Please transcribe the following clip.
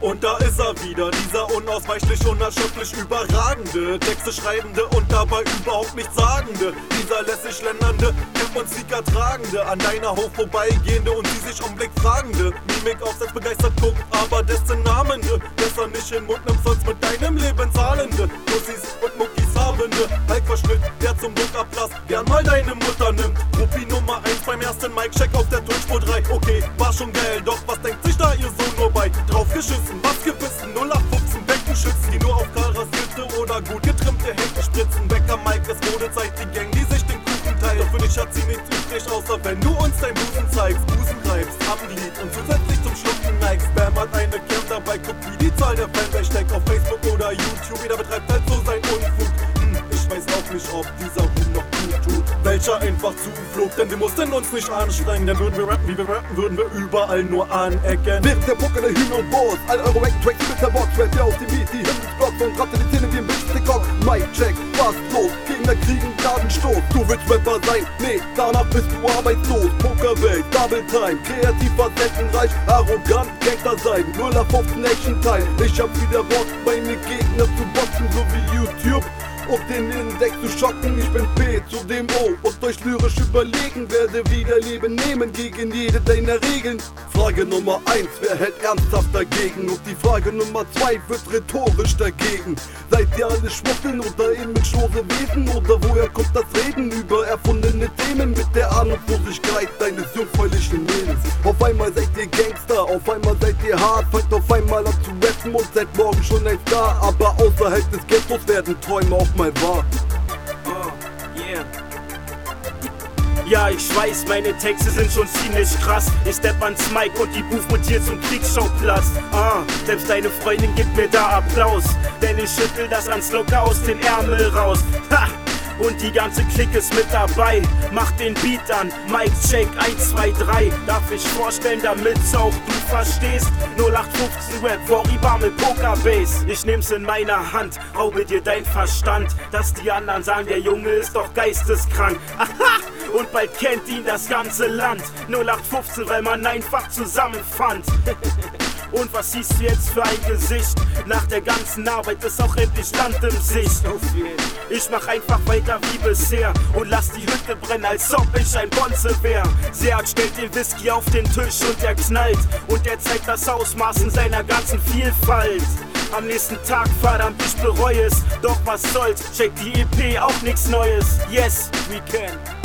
Und da ist er wieder, dieser unausweichlich, unerschöpflich überragende, Texte schreibende und dabei überhaupt nichts sagende, dieser lässig schlendernde, Cap und Sneaker tragende, an deiner Hof vorbeigehende und sie sich umblick fragende, Mimik aufsetzt begeistert guckt, aber dessen Namende, besser nicht in Mund nimmt, sonst mit deinem Leben zahlende, Pussys und Muckis habende, Halbverschnitt, der zum Druckablass gern mal deine Mutter nimmt, Ruppi Nummer 1 beim ersten Mic-Check auf der Tonspur 3, okay, war schon geil, doch was denkt sich da ihr Sohn Draufgeschissen, was gebissen, 0815 Beckenschützen, die nur auf kahl rasierte oder gut getrimmte Hände spritzen, Bäcker Mike, es wurde Zeit, die Gang, die sich den Kuchen teilt, doch für dich hat sie nichts übrig, außer wenn du uns dein Busen zeigst, Busen reibst, am Glied und zusätzlich zum Schlucken neigst, Bam hat eine Cam dabei, guck wie die Zahl der Fanbase steckt auf Facebook oder YouTube, jeder betreibt halt so sein Unfug, hm, ich weiß auch nicht, ob dieser Ruhm noch gut tut, welcher einfach zuflog, denn wir mussten uns nicht anstrengen, denn würden wir rappen, wie wir rappen, würden wir überall nur anecken. Während der Pucke der Hühner und Boss, all eure Wack-Tracks mit der Box, rappt ihr auf dem Beat, die Himmelsblocks und ratte die Zähne wie ein Bitch-Stick-Off. Mic-Check, was los? Gegner kriegen Gnadenstoß. Du willst Rapper sein? Nee, danach bist du arbeitslos. Pokerwelt, Double Time, kreativ, facettenreich, arrogant, Gangster sein. 0 auf 15 Action-Teil. Ich hab wieder Bock, meine Gegner zu boxen, so wie YouTube auf den Index zu schocken. Ich bin P zu dem O und euch lyrisch überlegen werde wieder Leben nehmen gegen jede deiner Regeln. Frage Nummer 1, wer hält ernsthaft dagegen? Und die Frage Nummer 2 wird rhetorisch dagegen. Seid ihr alle Schmuffeln oder imagelose Wesen? Oder woher kommt das Reden über erfundene Themen mit der Ahnungslosigkeit deines jungfräulichen Mädels? Auf einmal seid ihr Gangster, auf einmal seid ihr hart, fangt auf einmal an zu rappen und seid morgen schon ein Star. Aber außerhalb des Ghettos werden Träume auch mal wahr. Ja, ich weiß, meine Texte sind schon ziemlich krass. Ich stepp ans Mic und die Buch dir zum Kriegsschauplatz. Ah, selbst deine Freundin gibt mir da Applaus. Denn ich schüttel das ans Locker aus den Ärmel raus. Ha! Und die ganze Clique ist mit dabei. Mach den Beat an, Mic Check 1, 2, 3. Darf ich vorstellen, damit's auch du verstehst. 0815 Rap, Vorriba mit Pokerbase. Ich nehm's in meiner Hand, raube dir dein Verstand. Dass die anderen sagen, der Junge ist doch geisteskrank. Aha! Und bald kennt ihn das ganze Land. 0815, weil man einfach zusammenfand. Und was siehst du jetzt für ein Gesicht? Nach der ganzen Arbeit ist auch endlich Land im Sicht. Ich mach einfach weiter wie bisher und lass die Hütte brennen, als ob ich ein Bonze wär. Seat stellt den Whisky auf den Tisch und er knallt. Und er zeigt das Ausmaß in seiner ganzen Vielfalt. Am nächsten Tag, verdammt, ich bereue es. Doch was soll's, check die EP, auch nix Neues. Yes, we can.